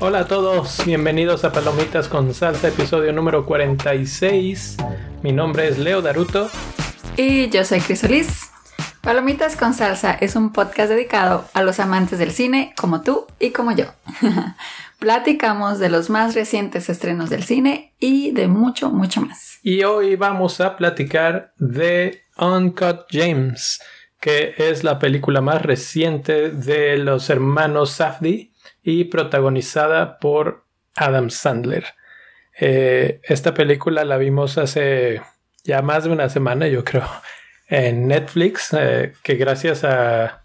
Hola a todos, bienvenidos a Palomitas con Salsa, episodio número 46. Mi nombre es Leo Daruto. Y yo soy Crisolis. Palomitas con Salsa es un podcast dedicado a los amantes del cine como tú y como yo. Platicamos de los más recientes estrenos del cine y de mucho, mucho más. Y hoy vamos a platicar de Uncut James, que es la película más reciente de los hermanos Safdie y protagonizada por Adam Sandler. Eh, esta película la vimos hace ya más de una semana, yo creo, en Netflix, eh, que gracias a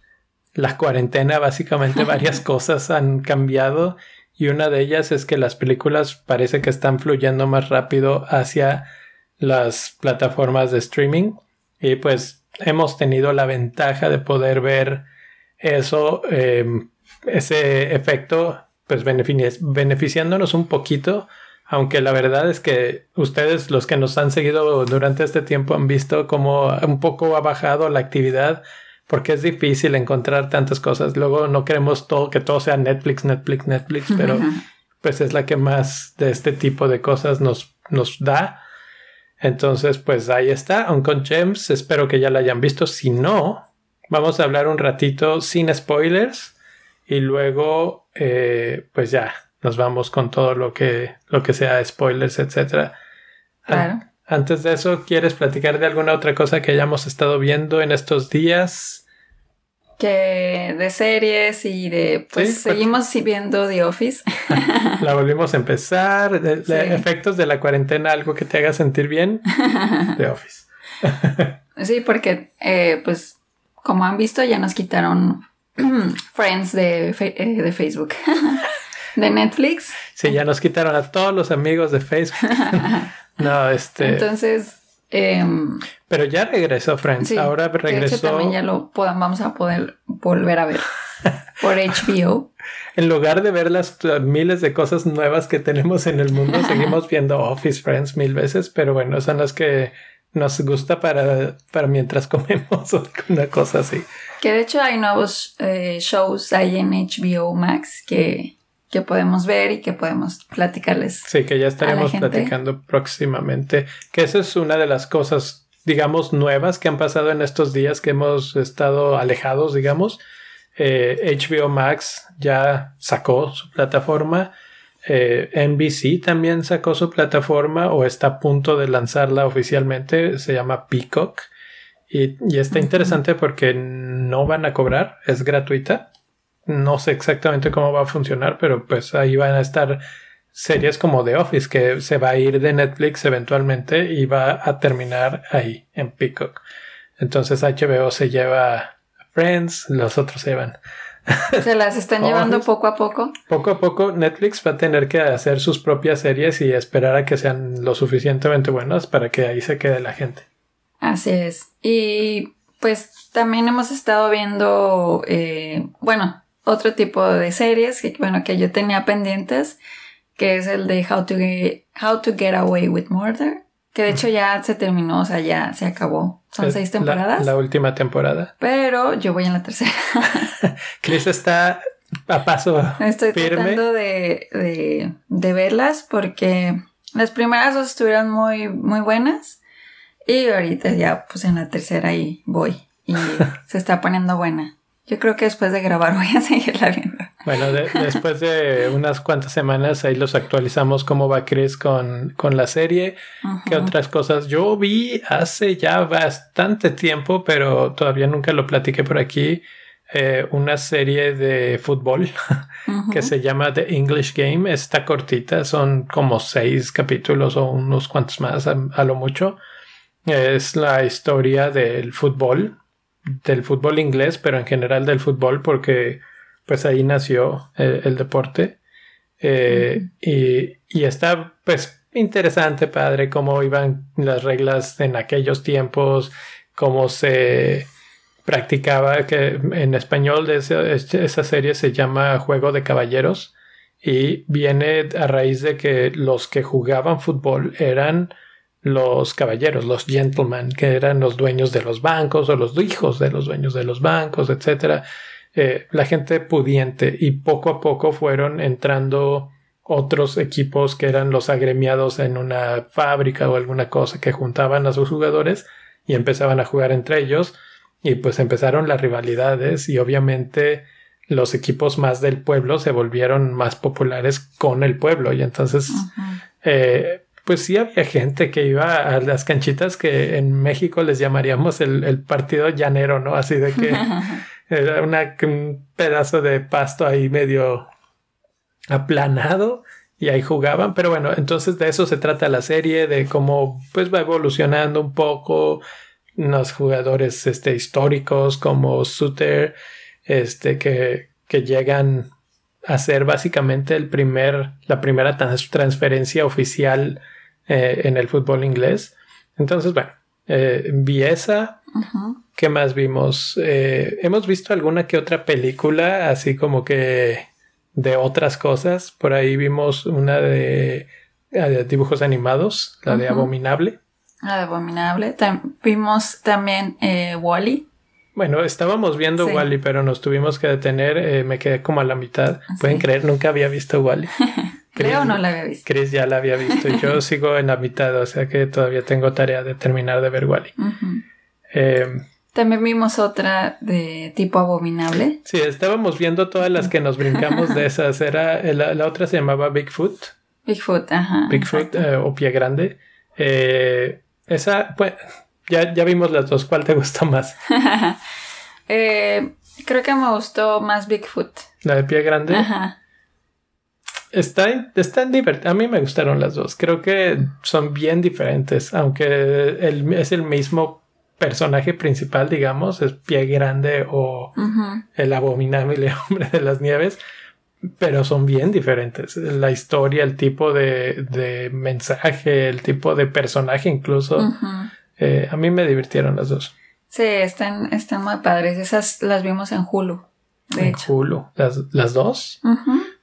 la cuarentena básicamente varias cosas han cambiado. Y una de ellas es que las películas parece que están fluyendo más rápido hacia las plataformas de streaming. Y pues hemos tenido la ventaja de poder ver eso eh, ese efecto, pues beneficiándonos un poquito, aunque la verdad es que ustedes, los que nos han seguido durante este tiempo, han visto como un poco ha bajado la actividad porque es difícil encontrar tantas cosas. Luego no queremos todo que todo sea Netflix, Netflix, Netflix, pero pues es la que más de este tipo de cosas nos, nos da. Entonces, pues ahí está, con Gems. Espero que ya la hayan visto. Si no, vamos a hablar un ratito sin spoilers y luego eh, pues ya nos vamos con todo lo que lo que sea spoilers etcétera. Claro. antes de eso quieres platicar de alguna otra cosa que hayamos estado viendo en estos días que de series y de pues seguimos viendo The Office. La volvimos a empezar. De, efectos de la cuarentena algo que te haga sentir bien The Office. Sí porque eh, pues como han visto ya nos quitaron Friends de, eh, de Facebook. De Netflix. Sí, ya nos quitaron a todos los amigos de Facebook. no, este. Entonces. Em, pero ya regresó Friends. Ahora regresó. también ya lo vamos a poder volver a ver por HBO. en lugar de ver las miles de cosas nuevas que tenemos en el mundo, seguimos viendo Office Friends mil veces, pero bueno, son las que nos gusta para, para mientras comemos o alguna cosa así. Que de hecho hay nuevos eh, shows ahí en HBO Max que, que podemos ver y que podemos platicarles. Sí, que ya estaremos platicando próximamente. Que esa es una de las cosas, digamos, nuevas que han pasado en estos días que hemos estado alejados, digamos. HBO eh, Max ya sacó su plataforma. Eh, NBC también sacó su plataforma o está a punto de lanzarla oficialmente. Se llama Peacock. Y, está interesante porque no van a cobrar, es gratuita. No sé exactamente cómo va a funcionar, pero pues ahí van a estar series como The Office, que se va a ir de Netflix eventualmente y va a terminar ahí, en Peacock. Entonces HBO se lleva Friends, los otros se llevan. Se las están llevando poco a poco. Poco a poco Netflix va a tener que hacer sus propias series y esperar a que sean lo suficientemente buenas para que ahí se quede la gente. Así es. Y pues también hemos estado viendo, eh, bueno, otro tipo de series que, bueno, que yo tenía pendientes, que es el de How to Get, How to Get Away with Murder, que de hecho ya se terminó, o sea, ya se acabó. Son seis temporadas. La, última temporada. Pero yo voy en la tercera. Chris está a paso. Estoy tratando de, de, de verlas porque las primeras dos estuvieron muy, muy buenas. Y ahorita ya pues en la tercera ahí voy y se está poniendo buena. Yo creo que después de grabar voy a seguirla viendo. Bueno, después de unas cuantas semanas ahí los actualizamos cómo va Chris con, con la serie, qué otras cosas. Yo vi hace ya bastante tiempo, pero todavía nunca lo platiqué por aquí, eh, una serie de fútbol que se llama The English Game. Está cortita, son como seis capítulos o unos cuantos más a lo mucho es la historia del fútbol, del fútbol inglés, pero en general del fútbol porque pues ahí nació eh, el, deporte. Eh, y, y, está pues interesante, padre, cómo iban las reglas en aquellos tiempos, cómo se practicaba, que en español de esa serie se llama Juego de Caballeros y viene a raíz de que los que jugaban fútbol eran los caballeros, los gentlemen, que eran los dueños de los bancos o los hijos de los dueños de los bancos, etcétera. Eh, la gente pudiente. Y poco a poco fueron entrando otros equipos que eran los agremiados en una fábrica o alguna cosa que juntaban a sus jugadores y empezaban a jugar entre ellos. Y pues empezaron las rivalidades y obviamente los equipos más del pueblo se volvieron más populares con el pueblo. Y entonces eh, pues sí había gente que iba a las canchitas que en México les llamaríamos el, el partido llanero, ¿no? Así de que era una, un pedazo de pasto ahí medio aplanado y ahí jugaban. Pero bueno, entonces de eso se trata la serie, de cómo pues va evolucionando un poco los jugadores este, históricos como Suter, este, que, que llegan a ser básicamente el primer, la primera transferencia oficial eh, en el fútbol inglés. Entonces, bueno, eh, vi esa. ¿Qué más vimos? Eh, hemos visto alguna que otra película, así como que de otras cosas. Por ahí vimos una de, dibujos animados, la de Abominable. La de Abominable. vimos también Wally. Bueno, estábamos viendo Wally, pero nos tuvimos que detener. me quedé como a la mitad. Pueden creer, nunca había visto Wally. Creo no la había visto. Chris ya la había visto y yo sigo en la mitad, o sea que todavía tengo tarea de terminar de ver Wally. Em, También vimos otra de tipo abominable. Sí, estábamos viendo todas las que nos brincamos de esas. Era la, otra se llamaba Bigfoot. Bigfoot, ajá. Bigfoot eh, o Pie Grande. Eh, esa, pues, ya, ya vimos las dos. ¿Cuál te gustó más? Eh, creo que me gustó más Bigfoot. ¿La de Pie Grande? Ajá. Está, están divertidas. A mí me gustaron las dos. Creo que son bien diferentes, aunque es el mismo personaje principal, digamos, es Pie Grande o el abominable hombre de las nieves, pero son bien diferentes. La historia, el tipo de, mensaje, el tipo de personaje incluso. Eh, a mí me divirtieron las dos. Sí, están, están muy padres. Esas las vimos en Hulu. en Hulu. ¿Las, las dos?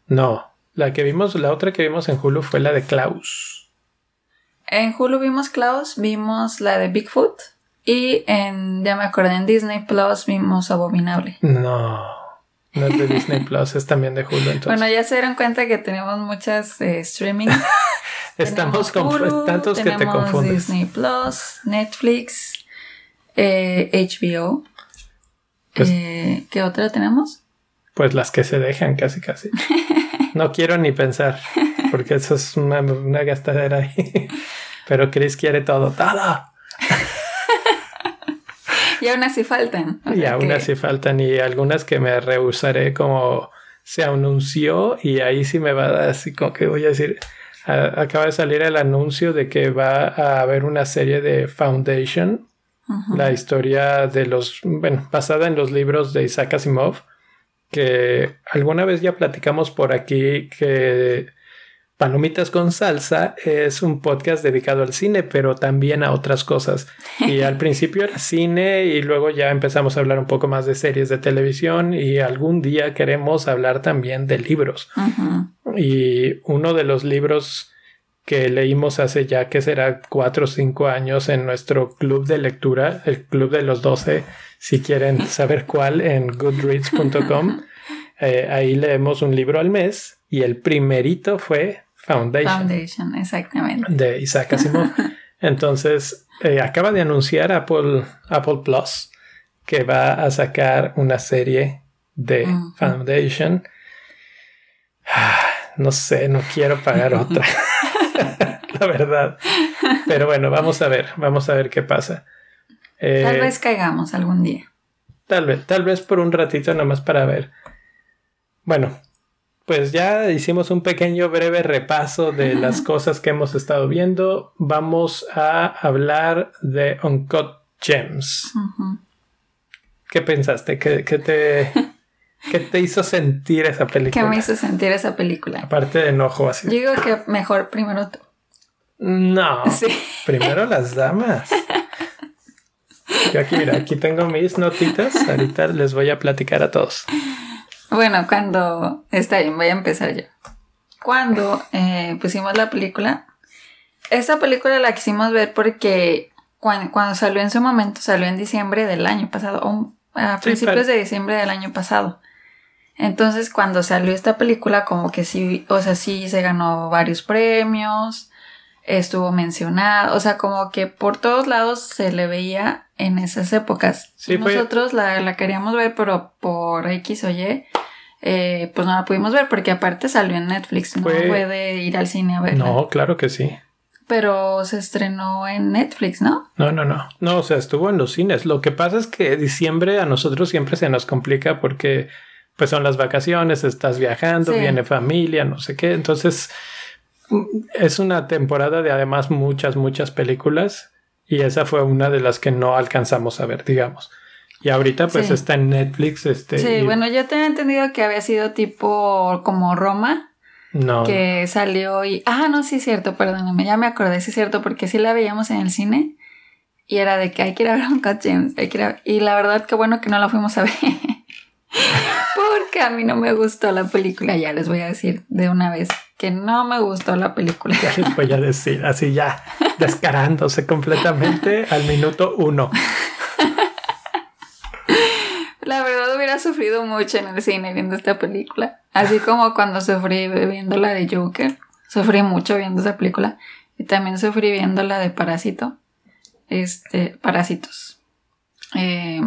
No. La que vimos, la otra que vimos en Hulu fue la de Klaus. En Hulu vimos Klaus, vimos la de Bigfoot y en, ya me acordé, en Disney Plus vimos Abominable. No, no es de Disney Plus, es también de Hulu entonces. Bueno, ya se dieron cuenta que tenemos muchas eh, streaming. Estamos con tantos que te confundes. Disney Plus, Netflix, eh, HBO. Pues eh, ¿Qué otra tenemos? Pues las que se dejan casi casi. No quiero ni pensar, porque eso es una, gastadera ahí. Pero Chris quiere todo, todo. y aún así faltan. y aún así faltan y algunas que me rehusaré como se anunció y ahí sí me va a dar así como que voy a decir, acaba de salir el anuncio de que va a haber una serie de Foundation, la historia de los, bueno, basada en los libros de Isaac Asimov que alguna vez ya platicamos por aquí que Palomitas con Salsa es un podcast dedicado al cine, pero también a otras cosas. Y al principio era cine y luego ya empezamos a hablar un poco más de series de televisión y algún día queremos hablar también de libros. Y uno de los libros que leímos hace ya que será cuatro o cinco años en nuestro club de lectura, el club de los doce, si quieren saber cuál, en goodreads.com. Eh, ahí leemos un libro al mes y el primerito fue Foundation. Foundation, exactamente. De Isaac Asimov. Entonces, eh, acaba de anunciar Apple, Apple Plus que va a sacar una serie de Foundation. Ah, no sé, no quiero pagar otra. la verdad. Pero bueno, vamos a ver, vamos a ver qué pasa. tal eh, vez caigamos algún día. Tal vez, tal vez por un ratito nomás para ver. Bueno, pues ya hicimos un pequeño breve repaso de las cosas que hemos estado viendo. Vamos a hablar de Uncut Gems. ¿Qué pensaste? ¿Qué, te, ¿Qué te hizo sentir esa película? ¿Qué me hizo sentir esa película? Aparte de enojo así. Yo digo que mejor primero No. Primero las damas. Yo aquí, mira, aquí tengo mis notitas. Ahorita les voy a platicar a todos. Bueno, cuando. Está bien, voy a empezar yo. Cuando eh, pusimos la película, esta película la quisimos ver porque cuando, salió en su momento, salió en diciembre del año pasado, o a principios de diciembre del año pasado. Entonces, cuando salió esta película, como que sí, o sea, sí se ganó varios premios, estuvo mencionado, o sea, como que por todos lados se le veía en esas épocas. Sí, Nosotros la, queríamos ver, pero por X o Y, eh, pues no la pudimos ver, porque aparte salió en Netflix, no puede ir al cine a verla. No, claro que sí. Pero se estrenó en Netflix, ¿no? No, no, no. No, o sea, estuvo en los cines. Lo que pasa es que diciembre a nosotros siempre se nos complica porque pues son las vacaciones, estás viajando, viene familia, no sé qué. Entonces, es una temporada de además muchas, muchas películas y esa fue una de las que no alcanzamos a ver, digamos. Y ahorita pues está en Netflix. Este, sí, bueno, yo tenía entendido que había sido tipo como Roma. No. Que salió y... Ah, no, sí es cierto, perdóname, ya me acordé, sí es cierto, porque sí la veíamos en el cine y era de que hay que ir a ver a un Cat James, hay que ir a... Y la verdad que bueno que no la fuimos a ver. Porque a mí no me gustó la película, ya les voy a decir de una vez que no me gustó la película. Ya les voy a decir, así ya, descarándose completamente al minuto uno. La verdad hubiera sufrido mucho en el cine viendo esta película. Así como cuando sufrí viendo la de Joker. Sufrí mucho viendo esa película. Y también sufrí viendo la de Parásito. Este, Parásitos. Eh,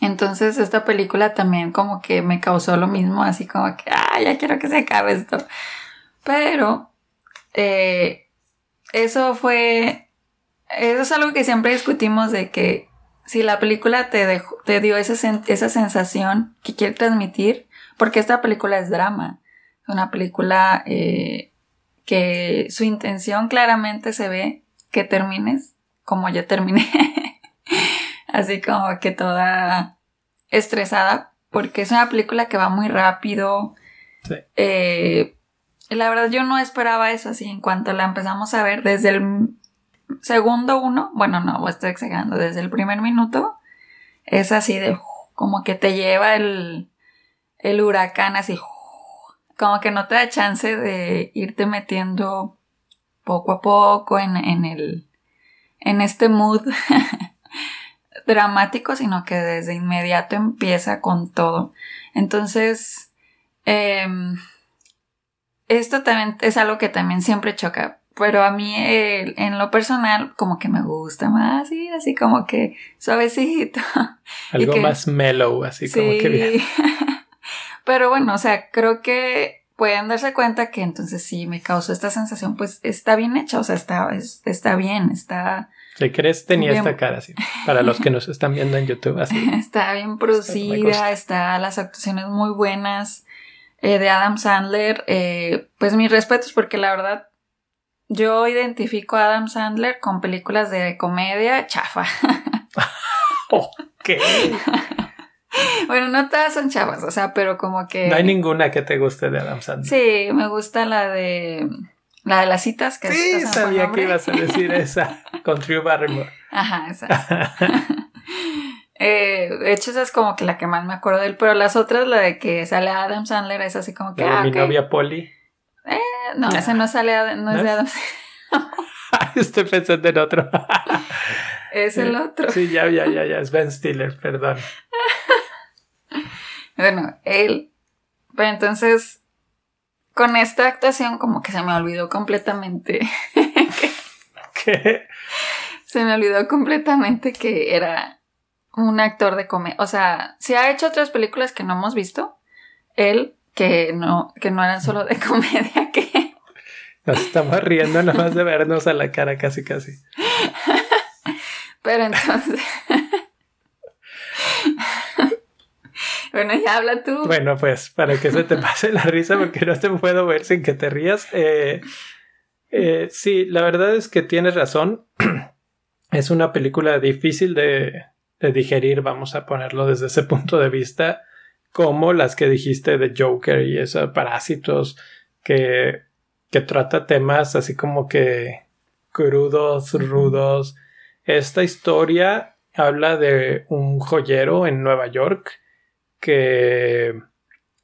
entonces esta película también como que me causó lo mismo, así como que, ah, ya quiero que se acabe esto. Pero eh, eso fue, eso es algo que siempre discutimos de que si la película te, dejó, te dio esa, esa sensación que quiere transmitir, porque esta película es drama, es una película eh, que su intención claramente se ve que termines como yo terminé. Así como que toda estresada porque es una película que va muy rápido. Sí. Eh, la verdad yo no esperaba eso así en cuanto la empezamos a ver desde el segundo uno, bueno no, estoy exagerando, desde el primer minuto es así de como que te lleva el, el huracán así, como que no te da chance de irte metiendo poco a poco en, en el, en este mood dramático, sino que desde inmediato empieza con todo. Entonces, em, esto también es algo que también siempre choca. Pero a mí, en lo personal, como que me gusta más, y así como que suavecito. Algo más mellow, así como que bien. pero bueno, o sea, creo que pueden darse cuenta que entonces sí me causó esta sensación, pues está bien hecha, o sea, está, está bien, está si crees, tenía esta cara así. Para los que nos están viendo en YouTube, así. Está bien producida, está, las actuaciones muy buenas eh, de Adam Sandler. Eh, pues mis respetos, porque la verdad, yo identifico a Adam Sandler con películas de comedia chafa. ok. bueno, no todas son chavas, o sea, pero como que. No hay ninguna que te guste de Adam Sandler. Sí, me gusta la de. La de las citas que Sí, sabía que ibas a decir esa con Drew Barrymore. Ajá, esa. eh, de hecho, esa es como que la que más me acuerdo de él, pero las otras, la de que sale Adam Sandler, es así como que. La de mi novia Polly. Eh, no, ese no sale, no, es de Adam Sandler. Estoy pensando en otro. es el otro. Sí, ya, ya, ya, ya, es Ben Stiller, perdón. bueno, él. Pero entonces, con esta actuación como que se me olvidó completamente. ¿Qué? Se me olvidó completamente que era un actor de comedia. O sea, se ha hecho otras películas que no hemos visto. Él, que no, que no eran solo de comedia, que... Nos estamos riendo nada más de vernos a la cara casi casi. Pero entonces... Bueno, ya habla tú. Bueno, pues para que se te pase la risa, porque no te puedo ver sin que te rías. Eh, eh, sí, la verdad es que tienes razón. es una película difícil de, de digerir, vamos a ponerlo desde ese punto de vista, como las que dijiste de Joker y esos parásitos que, que trata temas así como que crudos, rudos. Esta historia habla de un joyero en Nueva York que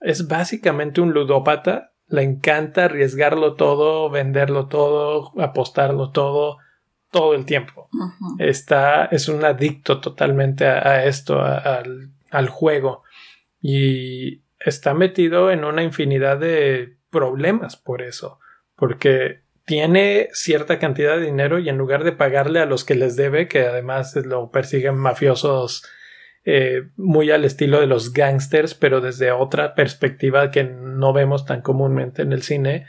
es básicamente un ludópata Le encanta arriesgarlo todo, venderlo todo, apostarlo todo, todo el tiempo. Está, es un adicto totalmente a, esto, al, al juego. Y está metido en una infinidad de problemas por eso. Porque tiene cierta cantidad de dinero y en lugar de pagarle a los que les debe, que además lo persiguen mafiosos eh, muy al estilo de los gangsters, pero desde otra perspectiva que no vemos tan comúnmente en el cine.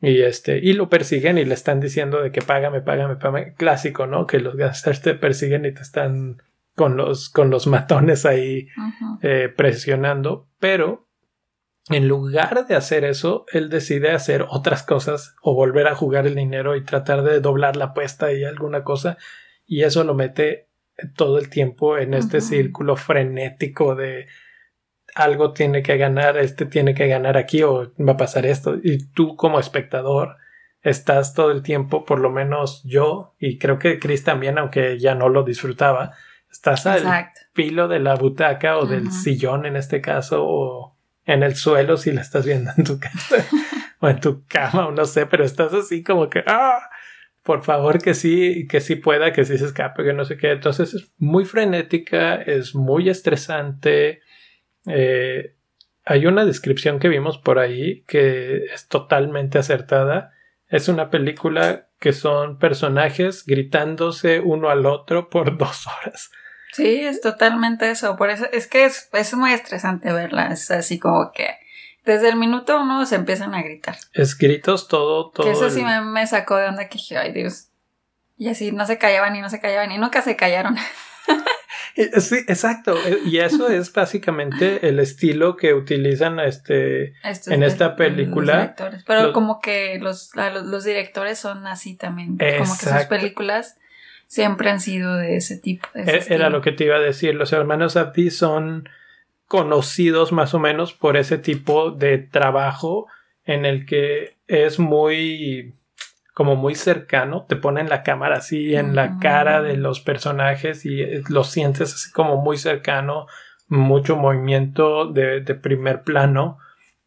Y este, y lo persiguen y le están diciendo de que págame, págame, págame. Clásico, ¿no? Que los gangsters te persiguen y te están con los, con los matones ahí eh, presionando. Pero en lugar de hacer eso, él decide hacer otras cosas o volver a jugar el dinero y tratar de doblar la apuesta y alguna cosa. Y eso lo mete todo el tiempo en este círculo frenético de algo tiene que ganar, este tiene que ganar aquí o va a pasar esto. Y tú como espectador estás todo el tiempo, por lo menos yo, y creo que Chris también, aunque ya no lo disfrutaba, estás al filo de la butaca o del sillón en este caso, o en el suelo si la estás viendo en tu casa o en tu cama o no sé, pero estás así como que, ah, por favor que sí, que sí pueda, que sí se escape, que no sé qué. Entonces es muy frenética, es muy estresante. Eh, hay una descripción que vimos por ahí que es totalmente acertada. Es una película que son personajes gritándose uno al otro por dos horas. Sí, es totalmente eso. Por eso es que es, es muy estresante verla. Es así como que desde el minuto uno se empiezan a gritar. Es gritos todo, todo. Que eso sí me, sacó de onda que dije, ay Dios. Y así no se callaban y no se callaban y nunca se callaron. Sí, exacto. Y eso es básicamente el estilo que utilizan este, en esta película. Pero como que los, los, directores son así también. Como que sus películas siempre han sido de ese tipo. E, era lo que te iba a decir. Los hermanos Abdi son conocidos más o menos por ese tipo de trabajo en el que es muy como muy cercano, te ponen la cámara así en la cara de los personajes y eh, lo sientes así como muy cercano, mucho movimiento de, primer plano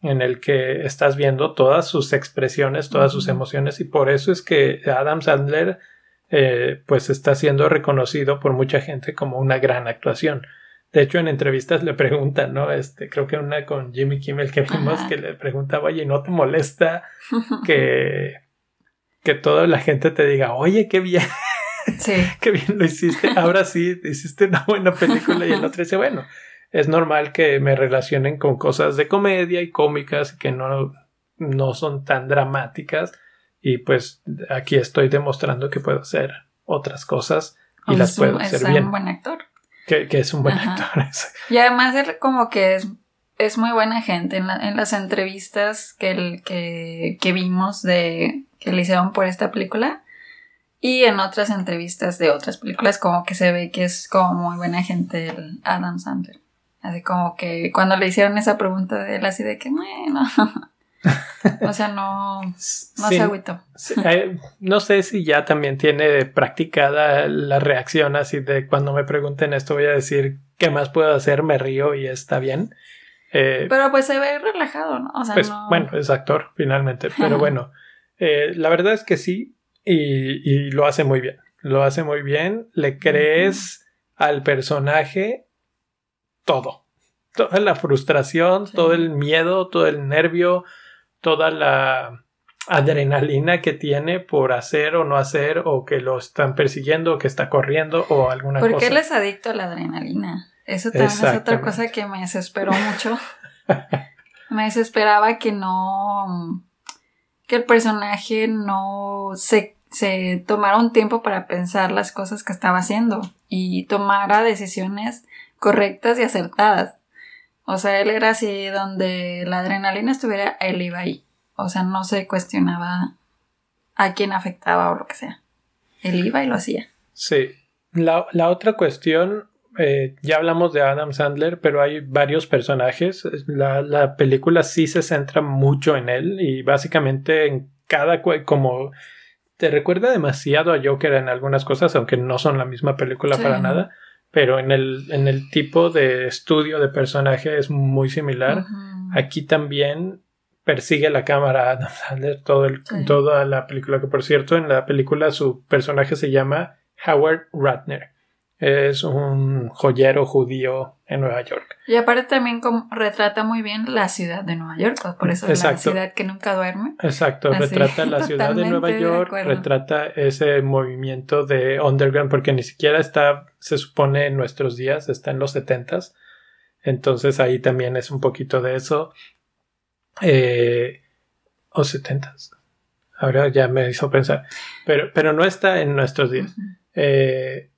en el que estás viendo todas sus expresiones, todas sus emociones y por eso es que Adam Sandler eh, pues está siendo reconocido por mucha gente como una gran actuación. De hecho, en entrevistas le preguntan, ¿no? Este, creo que una con Jimmy Kimmel que vimos que le preguntaba, oye, ¿no te molesta que, que toda la gente te diga, oye, qué bien? Sí. qué bien lo hiciste. Ahora sí, hiciste una buena película. Y el otro dice, bueno, es normal que me relacionen con cosas de comedia y cómicas que no, no son tan dramáticas. Y pues aquí estoy demostrando que puedo hacer otras cosas y las puedo hacer bien. Es un buen actor. Que, es un buen actor. Y además él como que es, es muy buena gente. En, en las entrevistas que, el, que, que, vimos de que le hicieron por esta película y en otras entrevistas de otras películas como que se ve que es como muy buena gente el Adam Sandler. Así como que cuando le hicieron esa pregunta de él así de que bueno... O sea, no, no se agüitó. no sé si ya también tiene practicada la reacción así de cuando me pregunten esto voy a decir qué más puedo hacer, me río y está bien. Eh, pero pues se ve relajado, ¿no? O sea, pues, Bueno, es actor finalmente, pero bueno, eh, la verdad es que sí y, lo hace muy bien. Lo hace muy bien, le crees al personaje todo. Toda la frustración, todo el miedo, todo el nervio, toda la adrenalina que tiene por hacer o no hacer o que lo están persiguiendo o que está corriendo o alguna cosa. ¿Por qué él es adicto a la adrenalina? Eso también es otra cosa que me desesperó mucho. me desesperaba que no que el personaje no se, se tomara un tiempo para pensar las cosas que estaba haciendo y tomara decisiones correctas y acertadas. O sea, él era así donde la adrenalina estuviera, él iba ahí. O sea, no se cuestionaba a quién afectaba o lo que sea. Él iba y lo hacía. Sí. La, otra cuestión, eh, ya hablamos de Adam Sandler, pero hay varios personajes. La, la, película sí se centra mucho en él y básicamente en cada, como te recuerda demasiado a Joker en algunas cosas, aunque no son la misma película para nada pero en el, en el tipo de estudio de personaje es muy similar. Aquí también persigue la cámara a Sandler todo el, toda la película, que por cierto en la película su personaje se llama Howard Ratner. Es un joyero judío en Nueva York. Y aparte también retrata muy bien la ciudad de Nueva York, por eso es la ciudad que nunca duerme. Exacto, retrata la ciudad de Nueva York, retrata ese movimiento de underground, porque ni siquiera está, se supone en nuestros días, está en los setentas. Entonces ahí también es un poquito de eso. Eh, o setentas. Ahora ya me hizo pensar. Pero, pero no está en nuestros días. eh,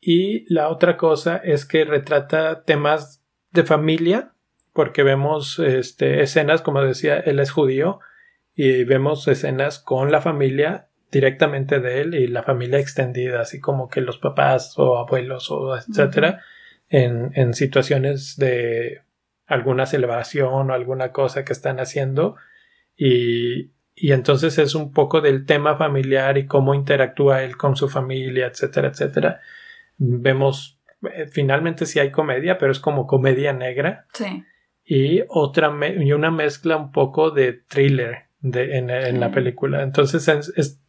y la otra cosa es que retrata temas de familia, porque vemos este, escenas, como decía, él es judío, y vemos escenas con la familia directamente de él y la familia extendida, así como que los papás o abuelos o etcétera, en, en situaciones de alguna celebración o alguna cosa que están haciendo. Y, y entonces es un poco del tema familiar y cómo interactúa él con su familia, etcétera, etcétera vemos eh, finalmente sí hay comedia, pero es como comedia negra. Sí. Y otra y una mezcla un poco de thriller de, en, la película. Entonces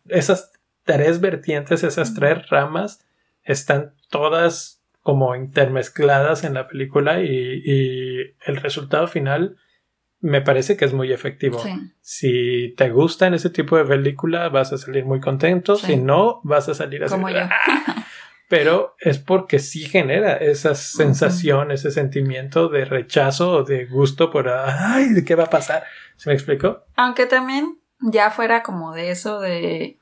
esas tres vertientes, esas tres ramas están todas como intermezcladas en la película y, el resultado final me parece que es muy efectivo. Sí. Si te gusta en ese tipo de película vas a salir muy contento, si no vas a salir así. Como yo. Pero es porque sí genera esa sensación, ese sentimiento de rechazo o de gusto por, ay, ¿de qué va a pasar? ¿Se me explicó? Aunque también ya fuera como de eso de,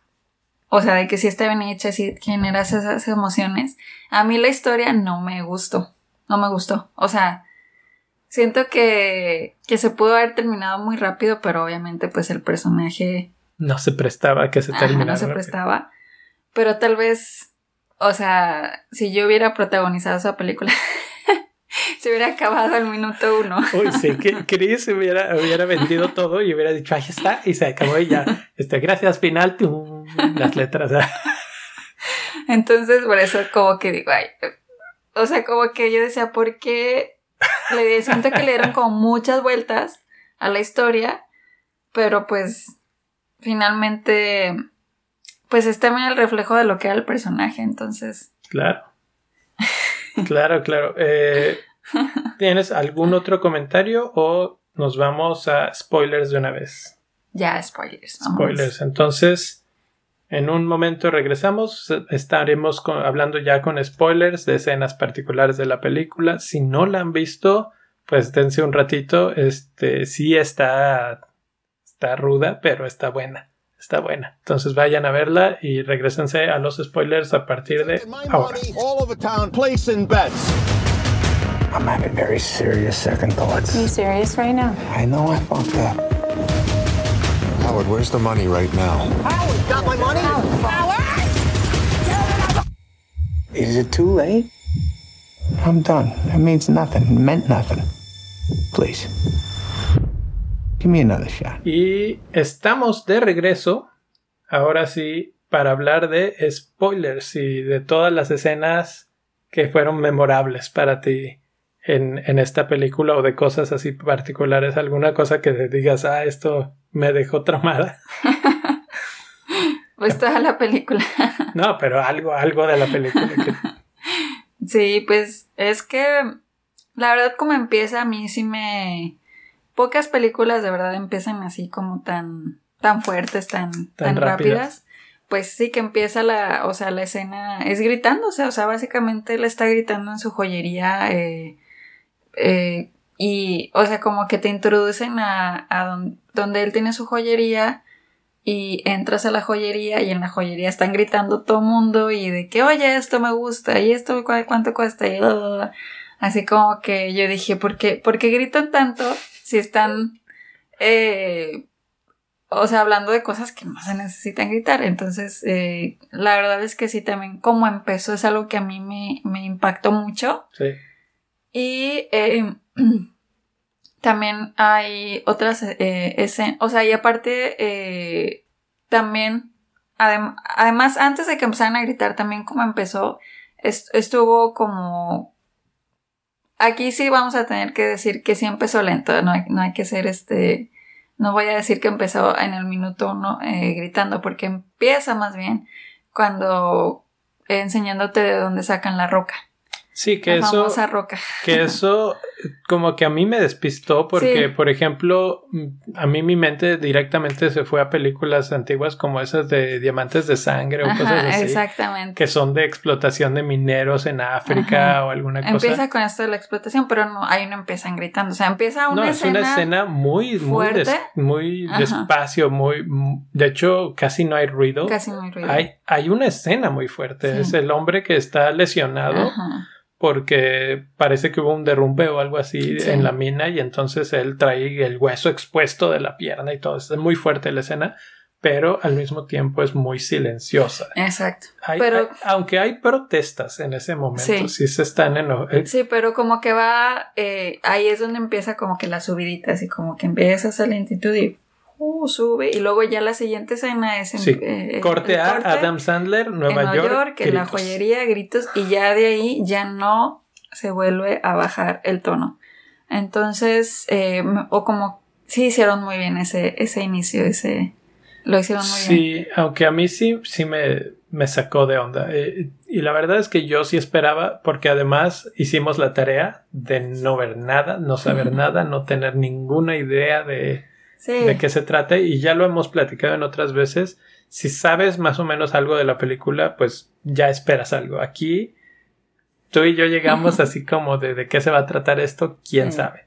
o sea, de que si está bien hecha, si genera esas emociones, a mí la historia no me gustó, no me gustó, o sea, siento que, que se pudo haber terminado muy rápido, pero obviamente pues el personaje... No se prestaba que se terminara. no se prestaba, pero tal vez o sea, si yo hubiera protagonizado esa película, se hubiera acabado al minuto uno. Uy, sí, que Chris hubiera, hubiera vendido todo y hubiera dicho, ahí está, y se acabó y ya. Este, gracias, final, las letras. Entonces, por eso como que digo, ay, o sea, como que yo decía, ¿por qué? Le siento que le dieron como muchas vueltas a la historia, pero pues finalmente pues es también el reflejo de lo que era el personaje, entonces. Claro. claro, claro. Eh, ¿Tienes algún otro comentario o nos vamos a spoilers de una vez? Ya, spoilers. Spoilers. Entonces, en un momento regresamos. Estaremos hablando ya con spoilers de escenas particulares de la película. Si no la han visto, pues dense un ratito. Este sí está. Está ruda, pero está buena. Está buena. Entonces vayan a verla y regresense a los spoilers a partir de ahora. I'm having very serious second thoughts. Are you serious right now? I know I fucked up. Howard, where's the money right now? Howard, got my money? Howard! Is it too late? I'm done. It means nothing. It meant nothing. Please. Give me another shot. Y estamos de regreso, ahora sí, para hablar de spoilers y de todas las escenas que fueron memorables para ti en, en esta película o de cosas así particulares, alguna cosa que te digas, ah, esto me dejó traumada. pues toda la película. no, pero algo, algo de la película. Sí, pues es que la verdad como empieza a mí sí me pocas películas de verdad empiezan así como tan, tan fuertes, tan, tan, rápidas. Pues sí que empieza la, o sea, la escena es gritándose, o sea, básicamente le está gritando en su joyería, eh, eh, y, o sea, como que te introducen a, a donde él tiene su joyería y entras a la joyería y en la joyería están gritando todo mundo y de que, oye, esto me gusta y esto cuánto cuesta y así como que yo dije, ¿por qué, ¿por qué gritan tanto si están, eh, o sea, hablando de cosas que no se necesitan gritar. Entonces, eh, la verdad es que sí, también como empezó es algo que a mí me, impactó mucho. Sí. Y eh, también hay otras escenas, o sea, y aparte, también, además, antes de que empezaran a gritar, también como empezó, estuvo como Aquí sí vamos a tener que decir que sí empezó lento, no hay, no hay que ser este no voy a decir que empezó en el minuto uno eh, gritando, porque empieza más bien cuando enseñándote de dónde sacan la roca. Sí, que la eso. famosa roca. Que eso como que a mí me despistó porque, Sí. por ejemplo, a mí mi mente directamente se fue a películas antiguas como esas de Diamantes de Sangre o cosas Ajá, así. exactamente. Que son de explotación de mineros en África Ajá. o alguna cosa. Empieza con esto de la explotación, pero no, ahí no empiezan gritando. O sea, empieza una no, es escena. una escena muy, muy, des- fuerte. muy despacio, muy, de hecho, casi no hay ruido. Casi no hay ruido. Hay, hay una escena muy fuerte. Sí. Es el hombre que está lesionado Ajá. Porque parece que hubo un derrumbe o algo así Sí. en la mina y entonces él trae el hueso expuesto de la pierna y todo. Es muy fuerte la escena, pero al mismo tiempo es muy silenciosa. Exacto. Hay- Pero- hay- aunque hay protestas en ese momento, Sí. sí, se están en... eh, Sí, pero como que va, eh, ahí es donde empieza como que la subidita, así como que empieza esa lentitud y uh, sube y luego ya la siguiente escena es en, Sí. eh, corte a corte Adam Sandler, en Nueva, York, en la joyería, gritos y ya de ahí ya no se vuelve a bajar el tono. Entonces, eh, o como sí hicieron muy bien ese, ese inicio, ese lo hicieron muy bien. Sí, aunque a mí sí, sí me, me sacó de onda. Eh, y la verdad es que yo sí esperaba, porque además hicimos la tarea de no ver nada, no saber nada, no tener ninguna idea de, Sí. de qué se trata. Y ya lo hemos platicado en otras veces. Si sabes más o menos algo de la película, pues ya esperas algo. Aquí tú y yo llegamos así como de, de qué se va a tratar esto, quién Sí. sabe.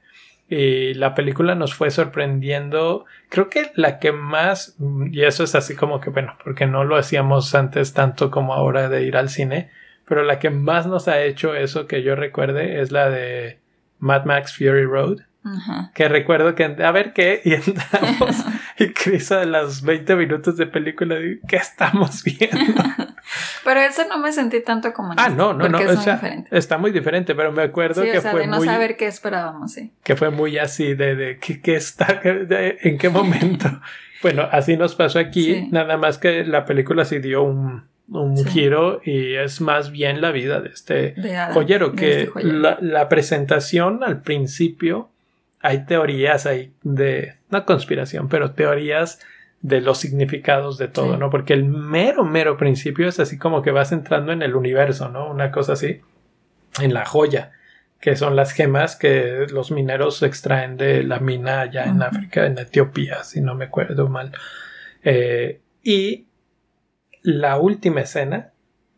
Y la película nos fue sorprendiendo. Creo que la que más, y eso es así como que, bueno, porque no lo hacíamos antes tanto como ahora de ir al cine, pero la que más nos ha hecho eso que yo recuerde es la de Mad Max Fury Road. Ajá. Que recuerdo que, a ver qué, y entramos, y Chris a las 20 minutos de película, ¿qué estamos viendo? Pero eso no me sentí tanto como en ah, este, no, no, no, o es muy sea, diferente. está muy diferente, pero me acuerdo Sí, que o sea, fue de no muy, saber qué esperábamos, sí. que fue muy así de, de ¿qué, qué está, de- en qué momento. bueno, así nos pasó aquí, Sí. nada más que la película sí dio un, un Sí. giro y es más bien la vida de este De Adam, joyero, que este joyero. La, la presentación al principio hay teorías ahí de, no conspiración, pero teorías de los significados de todo, Sí. ¿no? Porque el mero, mero principio es así como que vas entrando en el universo, ¿no? Una cosa así, en la joya, que son las gemas que los mineros extraen de la mina allá en. África, en Etiopía, si no me acuerdo mal. Eh, y la última escena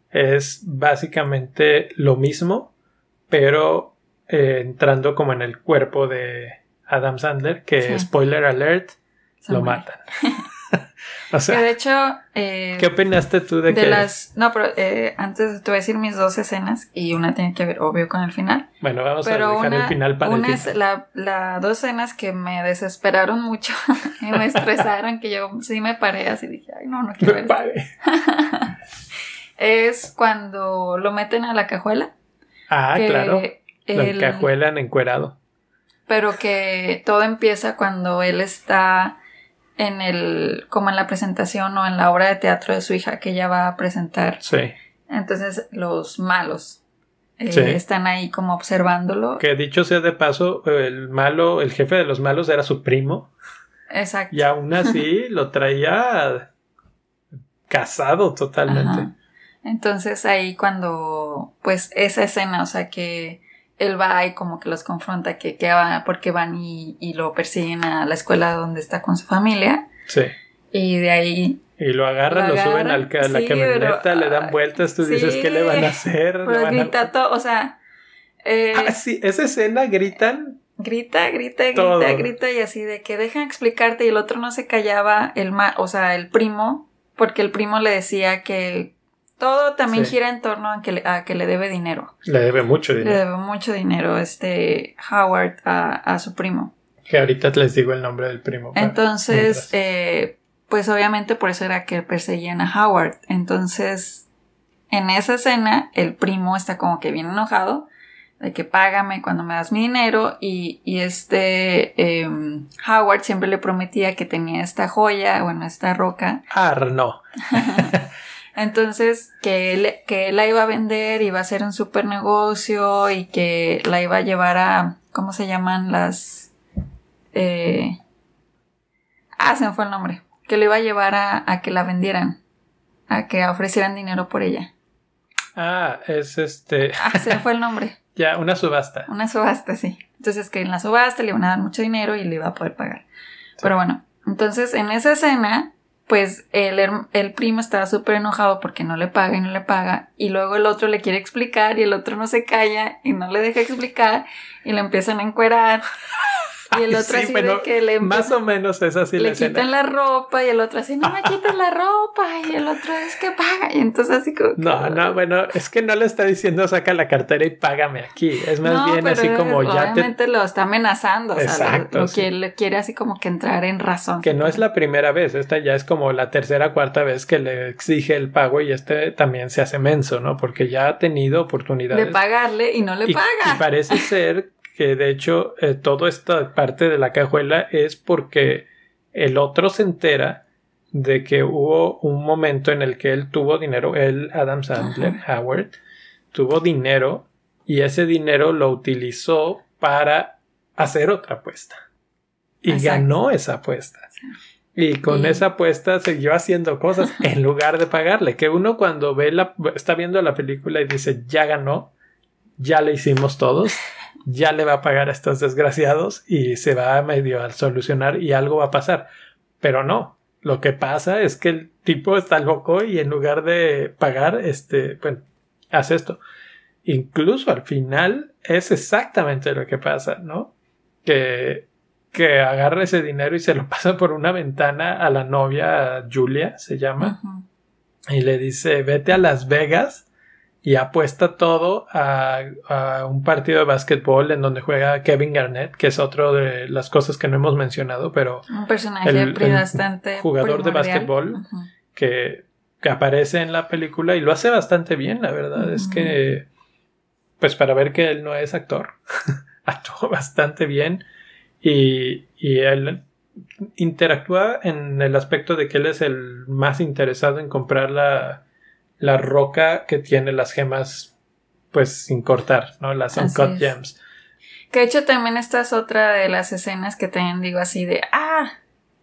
es básicamente lo mismo, pero eh, entrando como en el cuerpo de Adam Sandler, que Sí. spoiler alert, Se lo muere. matan. o Que sea, de hecho, eh, ¿qué opinaste tú de, de que... las... No, pero eh, antes te voy a decir mis dos escenas y una tiene que ver, obvio, con el final. Bueno, vamos a dejar una, el final para una el es la, la dos escenas que me desesperaron mucho y me estresaron, que yo sí me paré así, dije, ay, no, no quiero Me ver. pare. Es cuando lo meten a la cajuela. Ah, que claro. Lo el- encajuelan encuerado. pero que todo empieza cuando él está en el, como en la presentación o en la obra de teatro de su hija que ella va a presentar. Sí. Entonces los malos eh, Sí. están ahí como observándolo. Que dicho sea de paso, el malo, el jefe de los malos era su primo. Exacto. Y aún así lo traía casado totalmente. Ajá. Entonces ahí cuando, pues esa escena, o sea que él va y como que los confronta, que, que va, porque van y, y lo persiguen a la escuela donde está con su familia. Sí. Y de ahí Y lo agarran, Lo lo, suben al ca- la camioneta, pero, le dan ay, vueltas, tú dices. ¿qué le van a hacer? Pero a- grita todo, o sea, eh, Ah, sí, esa escena gritan. grita, grita, grita, Todo. grita y así de que dejan explicarte y el otro no se callaba, el ma o sea, el primo, porque el primo le decía que todo también Sí. gira en torno a que le, a que le debe dinero. Le debe mucho Le dinero. debe mucho dinero este Howard a, a su primo. Que ahorita les digo el nombre del primo. Entonces, eh, pues obviamente por eso era que perseguían a Howard. Entonces, en esa escena, el primo está como que bien enojado de que págame cuando me das mi dinero y, y este em, Howard siempre le prometía que tenía esta joya, bueno, esta roca. Arno. Entonces, que él, que él la iba a vender, iba a hacer un super negocio y que la iba a llevar a, ¿cómo se llaman las? Eh, Ah, se me fue el nombre. Que lo iba a llevar a, a que la vendieran. A que ofrecieran dinero por ella. Ah, es este. Ah, se me fue el nombre. ya, una subasta. Una subasta, sí. Entonces que en la subasta le iban a dar mucho dinero y le iba a poder pagar. Pero bueno, entonces en esa escena, pues el, el primo estaba súper enojado porque no le paga y no le paga. Y luego el otro le quiere explicar y el otro no se calla y no le deja explicar y le empiezan a encuerar. Y el otro sí, así de que le Más o menos es así la le quitan escena. la ropa y el otro así, no me quites la ropa y el otro es que paga y entonces así como que- No, no, bueno, es que no le está diciendo saca la cartera y págame aquí. Es más No, bien pero así como es- ya te. obviamente lo está amenazando, o sea, lo- Exacto, lo, sí. quiere así como que entrar en razón. Que no es la primera vez, esta ya es como la tercera cuarta vez que le exige el pago y este también se hace menso, ¿no? Porque ya ha tenido oportunidades. de pagarle y no le y, paga. y parece ser que de hecho eh, toda esta parte de la cajuela es porque el otro se entera de que hubo un momento en el que él tuvo dinero, él, Adam Sandler, Howard, tuvo dinero y ese dinero lo utilizó para hacer otra apuesta. Y Exacto. ganó esa apuesta. Y con esa apuesta siguió haciendo cosas en lugar de pagarle. Que uno cuando ve la, está viendo la película y dice, ya ganó, ya le hicimos todos, ya le va a pagar a estos desgraciados y se va a medio a solucionar y algo va a pasar. Pero no, lo que pasa es que el tipo está loco y en lugar de pagar, este, bueno, hace esto. Incluso al final es exactamente lo que pasa, ¿no? Que, que agarra ese dinero y se lo pasa por una ventana a la novia, Julia se llama, y le dice, vete a Las Vegas y apuesta todo a, a un partido de básquetbol en donde juega Kevin Garnett, que es otro de las cosas que no hemos mencionado, pero Un personaje El- pri- el bastante jugador de básquetbol. Que, que aparece en la película y lo hace bastante bien, la verdad. Es que, pues para ver que él no es actor, actuó bastante bien y, y él interactúa en el aspecto de que él es el más interesado en comprar la, la roca que tiene las gemas pues sin cortar, ¿no? Las Así uncut es. gems. Que de hecho también esta es otra de las escenas que también digo así de, ah,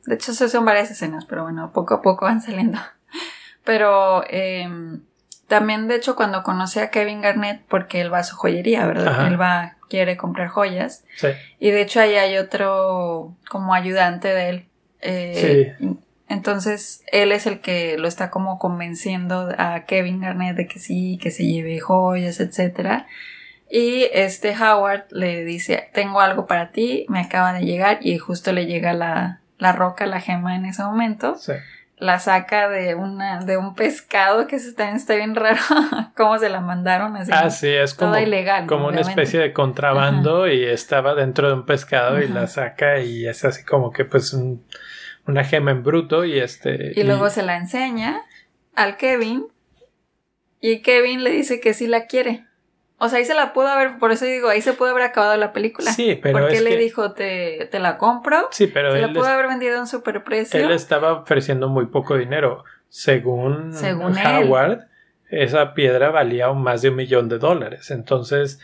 de hecho sí son varias escenas, pero bueno, poco a poco van saliendo. Pero em, también de hecho cuando conoce a Kevin Garnett, porque él va a su joyería, ¿verdad? Ajá. Él va, quiere comprar joyas. Sí. Y de hecho ahí hay otro como ayudante de él. Eh, Entonces él es el que lo está como convenciendo a Kevin Garnett de que sí, que se lleve joyas, etcétera. Y este Howard le dice, tengo algo para ti, me acaba de llegar y justo le llega la, la roca, la gema en ese momento. Sí. La saca de, una, de un pescado que eso también está bien raro, cómo se la mandaron así. Ah, sí, es como, ilegal, como una especie de contrabando y estaba dentro de un pescado y la saca y es así como que pues un- una gema en bruto y este... Y luego se la enseña al Kevin y Kevin le dice que sí la quiere. O sea, ahí se la pudo haber, por eso digo, ahí se pudo haber acabado la película. Sí, pero Porque es le que- dijo, te, te la compro. Sí, pero se la él, pudo es- haber vendido a un superprecio. él estaba ofreciendo muy poco dinero. Según, Según él. Howard, esa piedra valía más de un millón de dólares. Entonces,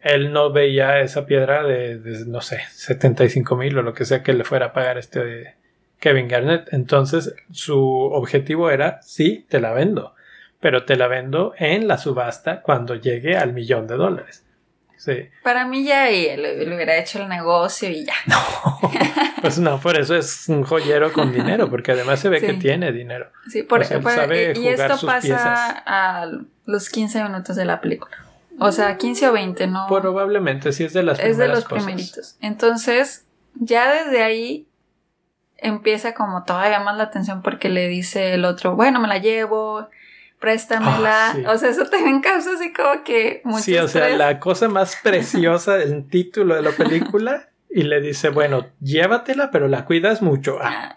él no veía esa piedra de, de, no sé, 75 mil o lo que sea que le fuera a pagar este Kevin Garnett. Entonces, su objetivo era, sí, te la vendo, pero te la vendo en la subasta cuando llegue al millón de dólares. Sí. Para mí ya le, hubiera hecho el negocio y ya. Pues no, por eso es un joyero con dinero, porque además se ve Sí. que tiene dinero. Sí, por, O sea, él por- sabe y, jugar esto sus pasa piezas. a los 15 minutos de la película. O sea, 15 o 20, ¿no? Probablemente sí es de las es de primeras los cosas. primeritos. Entonces, ya desde ahí empieza como todavía más la atención porque le dice el otro, bueno, me la llevo, préstamela. Ah, sí. O sea, eso también causa así como que mucho Sí, o sea, la cosa más preciosa del título de la película y le dice, bueno, llévatela, pero la cuidas mucho. Ah.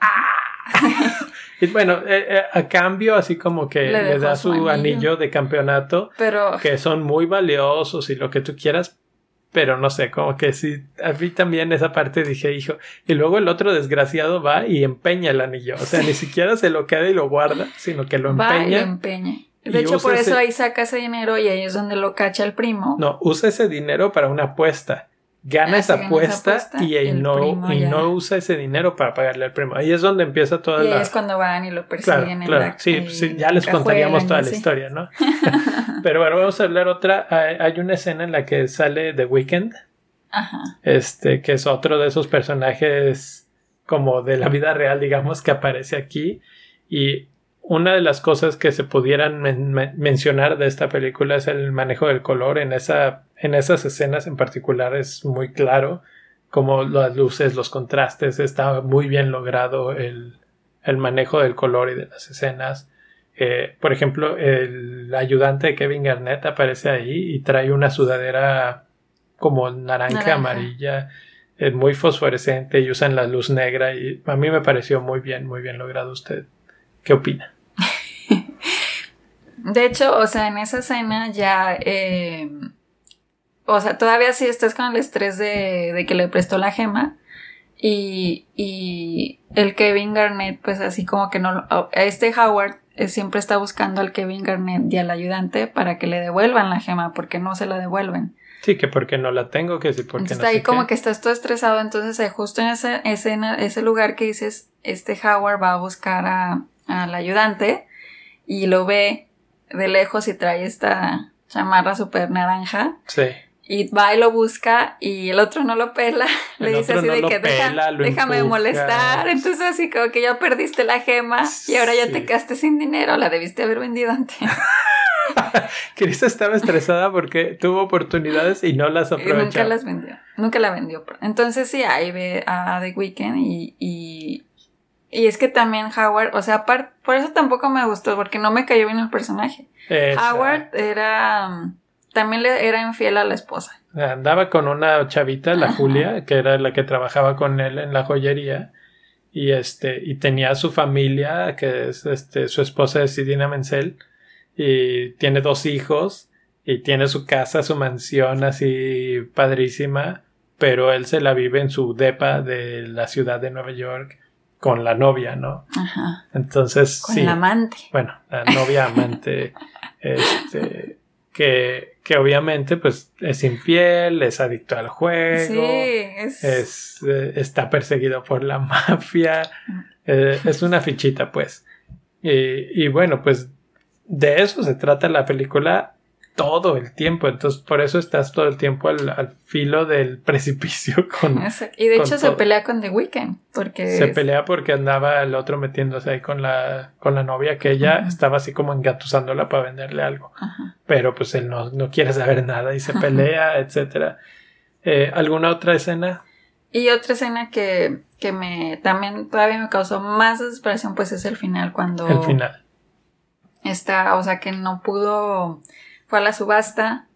Y bueno, eh, eh, a cambio, así como que Le da su su anillo. anillo de campeonato, Pero que son muy valiosos y lo que tú quieras, pero no sé, como que sí, a mí también esa parte dije, hijo, y luego el otro desgraciado va y empeña el anillo, o sea, ni siquiera se lo queda y lo guarda, sino que lo va y lo empeña. empeña. De hecho, por eso ese- ahí saca ese dinero y ahí es donde lo cacha el primo. No, usa ese dinero para una apuesta. Gana Ah, esa gana esa apuesta, y, no, y ya. no usa ese dinero para pagarle al primo. Ahí es donde empieza toda Y ahí la... es cuando van y lo Claro, persiguen en claro. la Sí, sí, ya les contaríamos toda la historia, ¿no? Pero bueno, vamos a hablar otra. Hay, hay una escena en la que sale The Weeknd, Ajá. este, que es otro de esos personajes como de la vida real, digamos, que aparece aquí. Y una de las cosas que se pudieran men- men- mencionar de esta película es el manejo del color. En, esa, en esas escenas en particular es muy claro como las luces, los contrastes, está muy bien logrado el, el manejo del color y de las escenas. Eh, por ejemplo, el ayudante de Kevin Garnett aparece ahí y trae una sudadera como naranja, Naranja. amarilla, eh, muy fosforescente y usan la luz negra y a mí me pareció muy bien, muy bien logrado usted. ¿Qué opina? De hecho, o sea, en esa escena ya. eh, o sea, todavía sí estás con el estrés de, de que le prestó la gema. Y, y el Kevin Garnett, pues así como que no. Este Howard eh, siempre está buscando al Kevin Garnett y al ayudante para que le devuelvan la gema, porque no se la devuelven. Sí, que porque no la tengo, que sí, porque Entonces no ahí sé como qué. que estás todo estresado, entonces eh, justo en esa escena, ese lugar que dices, este Howard va a buscar a- al ayudante y lo ve de lejos y trae esta chamarra súper naranja Sí. y va y lo busca y el otro no lo pela, El le dice así no de que "Deja- pela, déjame de empuja". molestar, entonces así como que ya perdiste la gema y ahora ya Sí. te quedaste sin dinero, la debiste haber vendido antes. Cris estaba estresada porque tuvo oportunidades y no las Y nunca aprovechó. las vendió. Nunca la vendió. Entonces sí, ahí ve a The Weeknd y, y, y es que también Howard, o sea, por eso tampoco me gustó, porque no me cayó bien el personaje. Esa- Howard era, también le era infiel a la esposa. Andaba con una chavita, la Ajá. Julia, que era la que trabajaba con él en la joyería. Y este, y tenía su familia, que es este, su esposa es Sidina Menzel, y tiene dos hijos, y tiene su casa, su mansión así padrísima, pero él se la vive en su depa de la ciudad de Nueva York con la novia, ¿no? Ajá. Entonces, Con sí. el amante. bueno, la novia amante, este, que, que obviamente pues es infiel, es adicto al juego, Sí, es, es, eh, está perseguido por la mafia, eh, es una fichita pues. Y, y bueno, pues de eso se trata la película todo el tiempo, entonces por eso estás todo el tiempo al, al filo del precipicio con... Exacto. Y de hecho se pelea con The Weeknd, porque Se es- pelea porque andaba el otro metiéndose ahí con la, con la novia que ella estaba así como engatusándola para venderle algo. Pero pues él no, no quiere saber nada y se pelea, etcétera. Eh, ¿Alguna otra escena? Y otra escena que, que me también todavía me causó más desesperación, pues es el final, cuando El final. está, o sea que no pudo, fue a la subasta,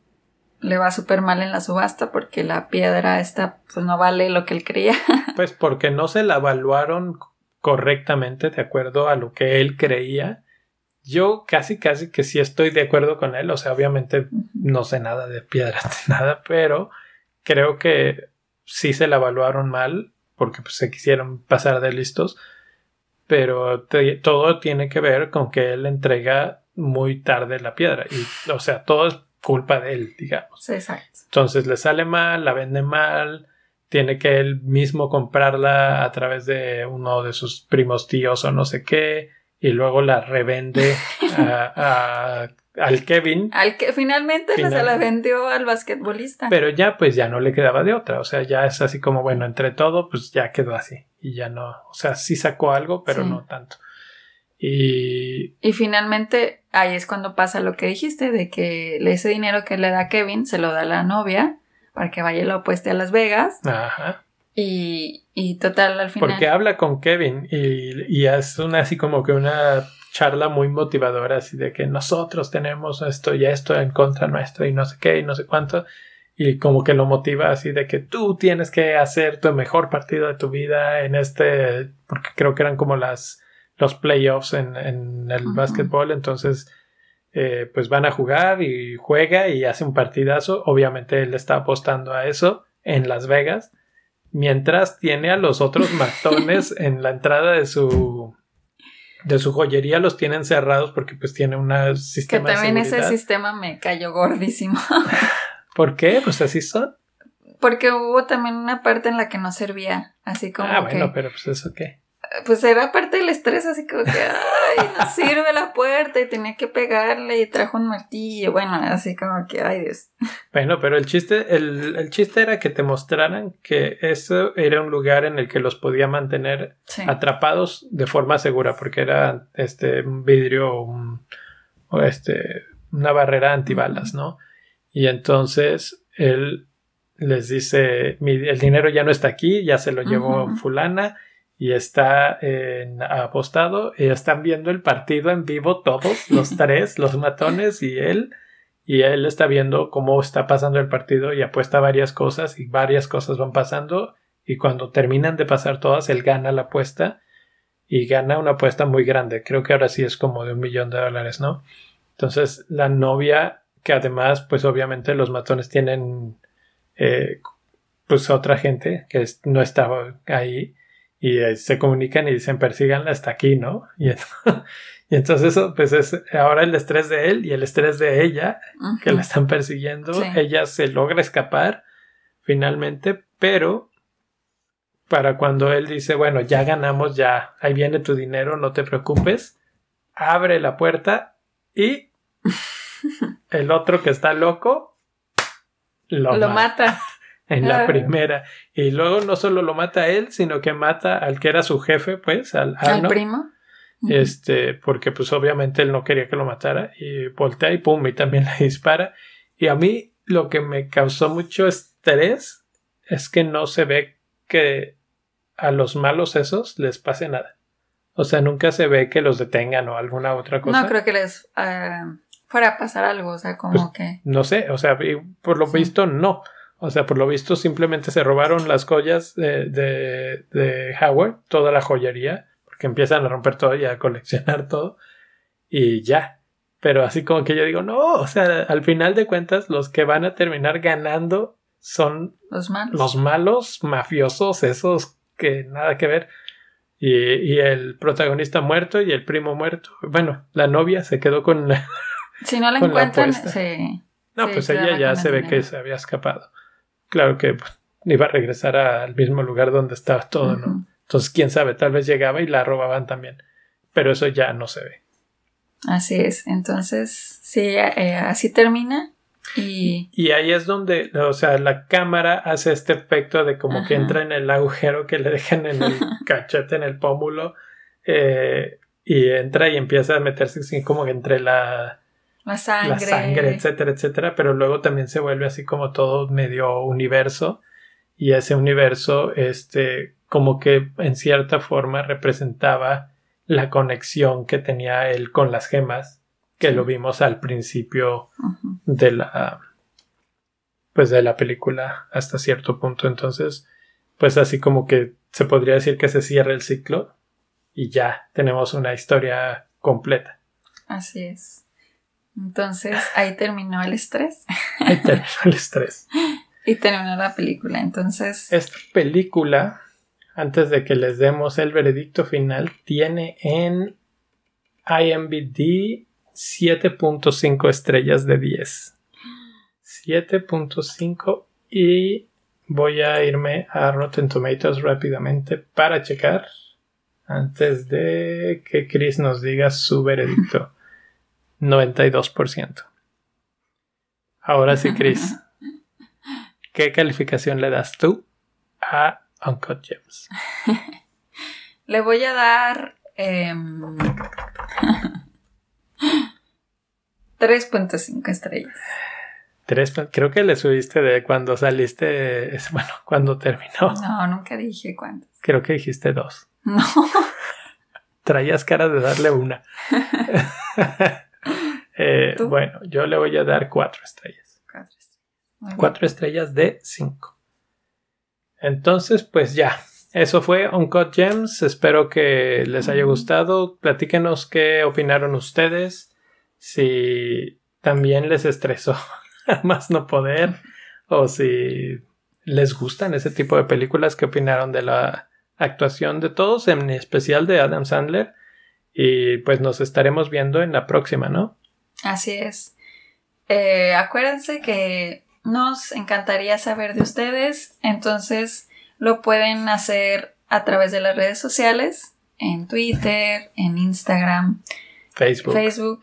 le va súper mal en la subasta porque la piedra esta pues no vale lo que él creía. Pues porque no se la evaluaron correctamente de acuerdo a lo que él creía. Yo casi, casi que sí estoy de acuerdo con él. O sea, obviamente no sé nada de piedras, de nada, pero creo que sí se la evaluaron mal porque pues, se quisieron pasar de listos. Pero te- todo tiene que ver con que él entrega muy tarde la piedra. Y, o sea, todo es culpa de él, digamos. Exacto. Entonces le sale mal, la vende mal, tiene que él mismo comprarla a través de uno de sus primos tíos o no sé qué, y luego la revende a- a- al Kevin, Al que finalmente se la Finalmente. vendió al basquetbolista. pero ya pues ya no le quedaba de otra, o sea, ya es así como, bueno, entre todo, pues ya quedó así, y ya no, o sea, sí sacó algo, pero Sí. no tanto. Y Y finalmente ahí es cuando pasa lo que dijiste, de que ese dinero que le da Kevin se lo da a la novia para que vaya y lo apueste a Las Vegas. Ajá. Y, y total, al final. Porque habla con Kevin y, y es una así como que una charla muy motivadora, así de que nosotros tenemos esto y esto en contra nuestra y no sé qué y no sé cuánto. Y como que lo motiva así de que tú tienes que hacer tu mejor partido de tu vida en este, porque creo que eran como las los playoffs en, en el básquetbol, entonces eh, pues van a jugar y juega y hace un partidazo. Obviamente él está apostando a eso en Las Vegas mientras tiene a los otros matones en la entrada de su de su joyería los tienen cerrados porque pues tiene un que sistema también de ese sistema me cayó gordísimo. ¿Por qué? Pues así son. Porque hubo también una parte en la que no servía, así como ah, que... bueno, pero pues eso qué. Pues era parte del estrés, así como que, ay, no sirve la puerta y tenía que pegarle y trajo un martillo, bueno, así como que, ay Dios. Bueno, pero el chiste, el, el chiste era que te mostraran que eso era un lugar en el que los podía mantener Sí. atrapados de forma segura, porque era este un vidrio, un- o este, una barrera antibalas, ¿no? Y entonces él les dice, "Mi- el dinero ya no está aquí, ya se lo llevó fulana y está en- apostado y están viendo el partido en vivo todos, los tres, los matones y él. Y él está viendo cómo está pasando el partido y apuesta varias cosas y varias cosas van pasando y cuando terminan de pasar todas, él gana la apuesta y gana una apuesta muy grande. Creo que ahora sí es como de un millón de dólares, ¿no? Entonces la novia, que además, pues obviamente los matones tienen eh, pues otra gente que no estaba ahí y eh, se comunican y dicen persíganla hasta aquí, ¿no? Y, ent- y entonces eso, pues es ahora el estrés de él y el estrés de ella que la están persiguiendo. Sí. Ella se logra escapar finalmente, pero para cuando él dice, bueno, ya ganamos, ya, ahí viene tu dinero, no te preocupes, abre la puerta y el otro que está loco lo, Lo mata mata. En la Ah. primera. Y luego no solo lo mata a él, sino que mata al que era su jefe, pues, al primo. Este, porque pues obviamente él no quería que lo matara y voltea y pum, y también le dispara. Y a mí lo que me causó mucho estrés es que no se ve que a los malos esos les pase nada. O sea, nunca se ve que los detengan o alguna otra cosa. No creo que les ah, fuera a pasar algo, o sea, como Pues, que... No sé, o sea, por lo Sí. visto no. O sea, por lo visto simplemente se robaron las joyas de, de, de Howard, toda la joyería, porque empiezan a romper todo y a coleccionar todo, y ya. Pero así como que yo digo, no, o sea, al final de cuentas, los que van a terminar ganando son Los malos. los malos mafiosos, esos que nada que ver. Y, y el protagonista muerto y el primo muerto. Bueno, la novia se quedó con la, Si no la encuentran, se... no, se pues ella ya se ve que se había escapado. Claro que pues, iba a regresar al mismo lugar donde estaba todo, ¿no? Entonces, quién sabe, tal vez llegaba y la robaban también. Pero eso ya no se ve. Así es. Entonces, sí, eh, así termina. Y Y ahí es donde, o sea, la cámara hace este efecto de como que entra en el agujero que le dejan en el cachete, en el pómulo, eh, y entra y empieza a meterse así como que entre la, la sangre. la sangre, etcétera, etcétera, pero luego también se vuelve así como todo medio universo y ese universo, este, como que en cierta forma representaba la conexión que tenía él con las gemas, que Sí. lo vimos al principio de la, pues de la película hasta cierto punto, entonces, pues así como que se podría decir que se cierra el ciclo y ya tenemos una historia completa. Así es. Entonces, ahí terminó el estrés Ahí terminó el estrés. y terminó la película. Entonces, Esta película, antes de que les demos el veredicto final, tiene en IMBD 7.5 estrellas de 10. 7.5 y voy a irme a Rotten Tomatoes rápidamente para checar antes de que Chris nos diga su veredicto. 92%. Ahora sí, Chris. ¿Qué calificación le das tú a Uncut Gems? le voy a dar em, 3.5 estrellas. Tres, creo que le subiste de cuando saliste, bueno, cuando terminó. No, nunca dije cuántas. Creo que dijiste dos. No. Traías cara de darle una. Eh, bueno, yo le voy a dar cuatro estrellas. Cuatro estrellas. Cuatro estrellas de cinco. Entonces, pues ya. Eso fue Uncut Gems. Espero que les haya gustado. Platíquenos qué opinaron ustedes. Si también les estresó más no poder. O si les gustan ese tipo de películas. ¿Qué opinaron de la actuación de todos? En especial de Adam Sandler. Y pues nos estaremos viendo en la próxima, ¿no? Así es. Eh, acuérdense que nos encantaría saber de ustedes. Entonces lo pueden hacer a través de las redes sociales, en Twitter, en Instagram, Facebook. Facebook.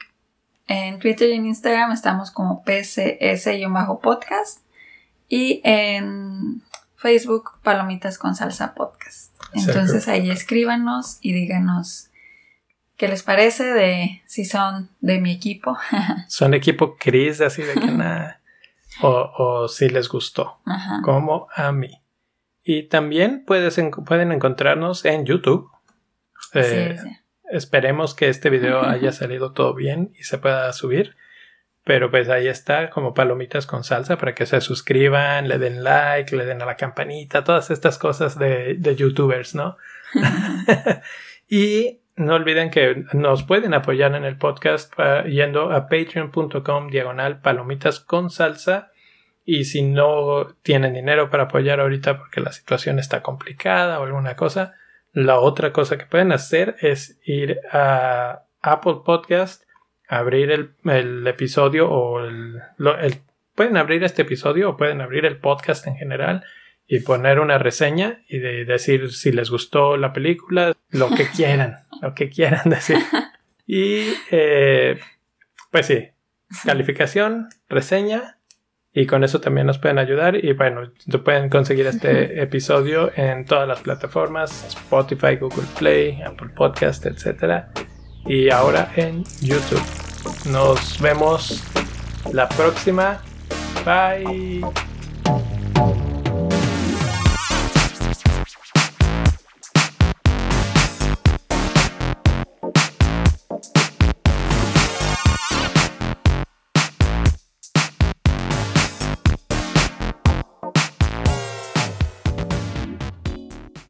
En Twitter y en Instagram estamos como PCS-podcast y en Facebook Palomitas con Salsa Podcast. Entonces ahí escríbanos y díganos qué les parece de si son de mi equipo. Son equipo Chris, así de que nada. O, o si les gustó, Ajá. como a mí. Y también puedes en- pueden encontrarnos en YouTube. Eh, Sí, sí. Esperemos que este video haya salido todo bien y se pueda subir. Pero pues ahí está, como palomitas con salsa, para que se suscriban, le den like, le den a la campanita, todas estas cosas de, de youtubers, ¿no? y no olviden que nos pueden apoyar en el podcast pa- yendo a patreon.com diagonal palomitas con salsa. Y si no tienen dinero para apoyar ahorita porque la situación está complicada o alguna cosa, la otra cosa que pueden hacer es ir a Apple Podcast, abrir el, el episodio o el, el- Pueden abrir este episodio o pueden abrir el podcast en general y poner una reseña y de decir si les gustó la película, lo que quieran, lo que quieran decir. Y eh, pues sí, calificación, reseña y con eso también nos pueden ayudar y bueno, pueden conseguir este episodio en todas las plataformas, Spotify, Google Play, Apple Podcast, etc. Y ahora en YouTube. Nos vemos la próxima. Bye.